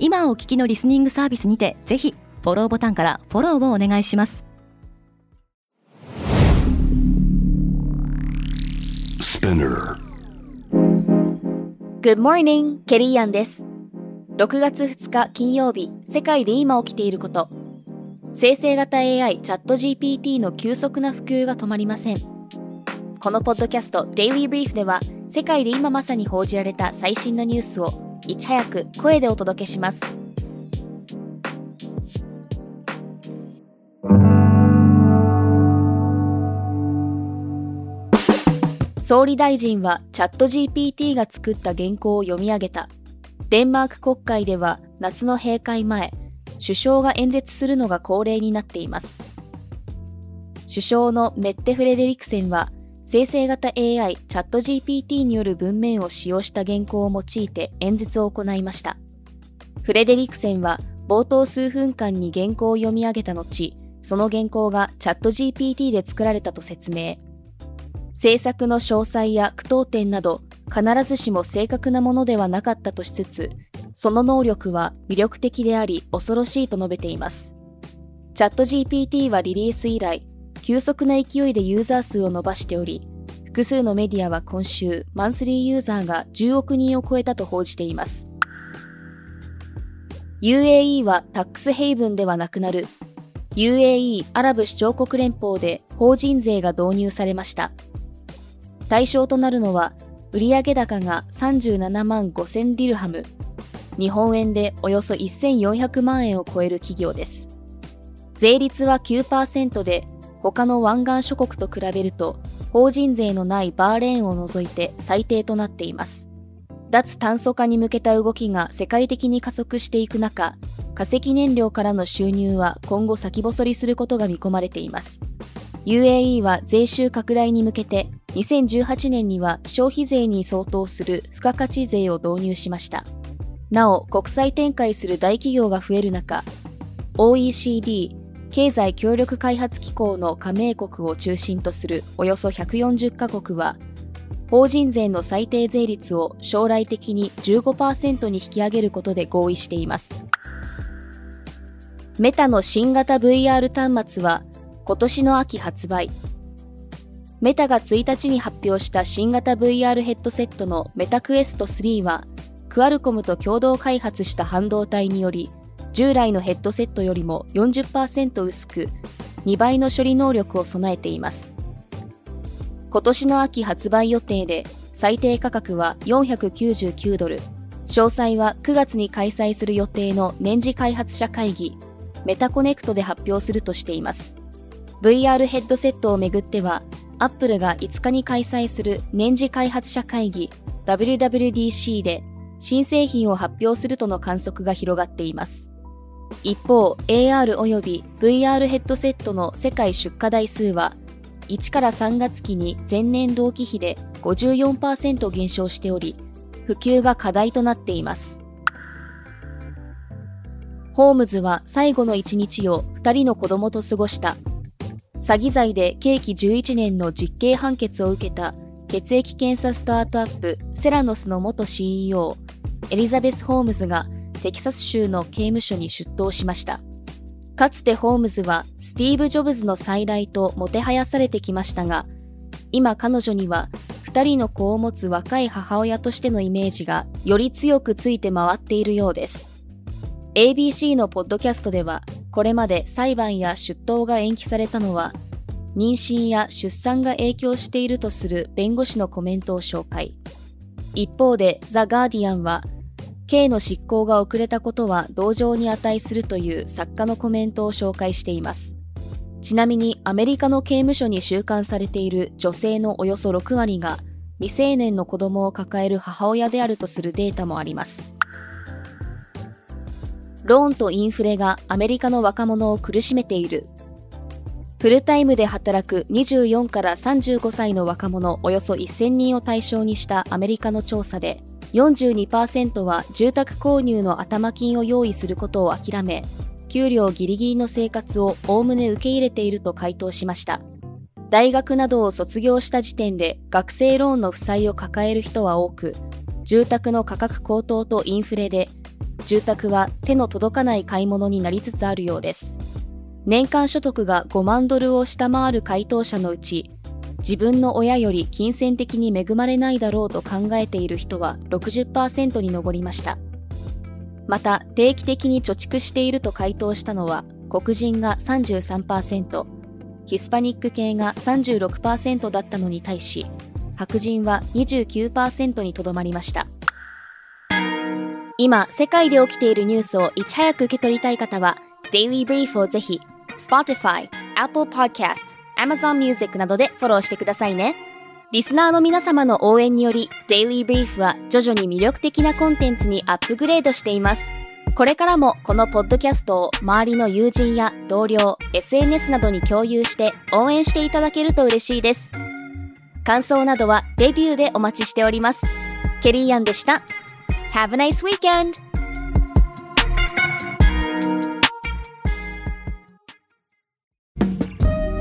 今お聞きのリスニングサービスにてぜひフォローボタンからフォローをお願いします。Good morning, ケリーアンです。6月2日金曜日世界で今起きていること。生成型 AI チャット GPT の急速な普及が止まりません。このポッドキャスト Daily Brief では世界で今まさに報じられた最新のニュースをいち早く声でお届けします総理大臣はチャット GPT が作った原稿を読み上げた。デンマーク国会では夏の閉会前、首相が演説するのが恒例になっています。首相のメッテ・フレデリクセンは、生成型 AI チャット GPT による文面を使用した原稿を用いて演説を行いました。フレデリクセンは冒頭数分間に原稿を読み上げた後、その原稿がチャット GPT で作られたと説明。制作の詳細や句読点など必ずしも正確なものではなかったとしつつ、その能力は魅力的であり恐ろしいと述べています。チャット GPT はリリース以来、急速な勢いでユーザー数を伸ばしており、複数のメディアは今週、マンスリーユーザーが10億人を超えたと報じています。UAE はタックスヘイブンではなくなる UAE アラブ首長国連邦で法人税が導入されました。対象となるのは、売上高が37万5000ディルハム、日本円でおよそ1400万円を超える企業です。税率は9%で、他の湾岸諸国と比べると、法人税のないバーレーンを除いて最低となっています。脱炭素化に向けた動きが世界的に加速していく中、化石燃料からの収入は今後先細りすることが見込まれています。UAE は税収拡大に向けて2018年には消費税に相当する付加価値税を導入しました。なお、国際展開する大企業が増える中、OECD 経済協力開発機構の加盟国を中心とするおよそ140カ国は、法人税の最低税率を将来的に15%に引き上げることで合意しています。メタの新型 VR 端末は今年の秋発売。メタが1日に発表した新型 VR ヘッドセットのメタクエスト3は、クアルコムと共同開発した半導体により、従来のヘッドセットよりも40%薄く、2倍の処理能力を備えています。今年の秋発売予定で、最低価格は499ドル、詳細は9月に開催する予定の年次開発者会議、メタコネクトで発表するとしています。VR ヘッドセットをめぐっては、アップルが5日に開催する年次開発者会議 WWDC で新製品を発表するとの観測が広がっています。一方、AR 及び VR ヘッドセットの世界出荷台数は1から3月期に前年同期比で54%減少しており、普及が課題となっています。ホームズは最後の一日を2人の子供と過ごした詐欺罪で刑期11年の実刑判決を受けた血液検査スタートアップセラノスの元 CEO エリザベス・ホームズがテキサス州の刑務所に出頭しましたかつてホームズはスティーブ・ジョブズの再来ともてはやされてきましたが今彼女には2人の子を持つ若い母親としてのイメージがより強くついて回っているようです ABC のポッドキャストではこれまで裁判や出頭が延期されたのは、妊娠や出産が影響しているとする弁護士のコメントを紹介。一方で、ザ・ガーディアンは、刑の執行が遅れたことは同情に値するという作家のコメントを紹介しています。ちなみにアメリカの刑務所に収監されている女性のおよそ6割が未成年の子供を抱える母親であるとするデータもあります。ローンとインフレがアメリカの若者を苦しめている。フルタイムで働く24から35歳の若者およそ1000人を対象にしたアメリカの調査で、42%は住宅購入の頭金を用意することを諦め、給料ギリギリの生活をおおむね受け入れていると回答しました。大学などを卒業した時点で学生ローンの負債を抱える人は多く、住宅の価格高騰とインフレで、住宅は手の届かない買い物になりつつあるようです。年間所得が5万ドルを下回る回答者のうち、自分の親より金銭的に恵まれないだろうと考えている人は60%に上りました。また、定期的に貯蓄していると回答したのは、黒人が33%、ヒスパニック系が36%だったのに対し、白人は29%にとどまりました。今、世界で起きているニュースをいち早く受け取りたい方は、Daily Brief をぜひ、Spotify、Apple Podcast、Amazon Music などでフォローしてくださいね。リスナーの皆様の応援により、Daily Brief は徐々に魅力的なコンテンツにアップグレードしています。これからもこのポッドキャストを周りの友人や同僚、SNS などに共有して応援していただけると嬉しいです。感想などはレビューでお待ちしております。ケリーアンでした。Have a nice weekend!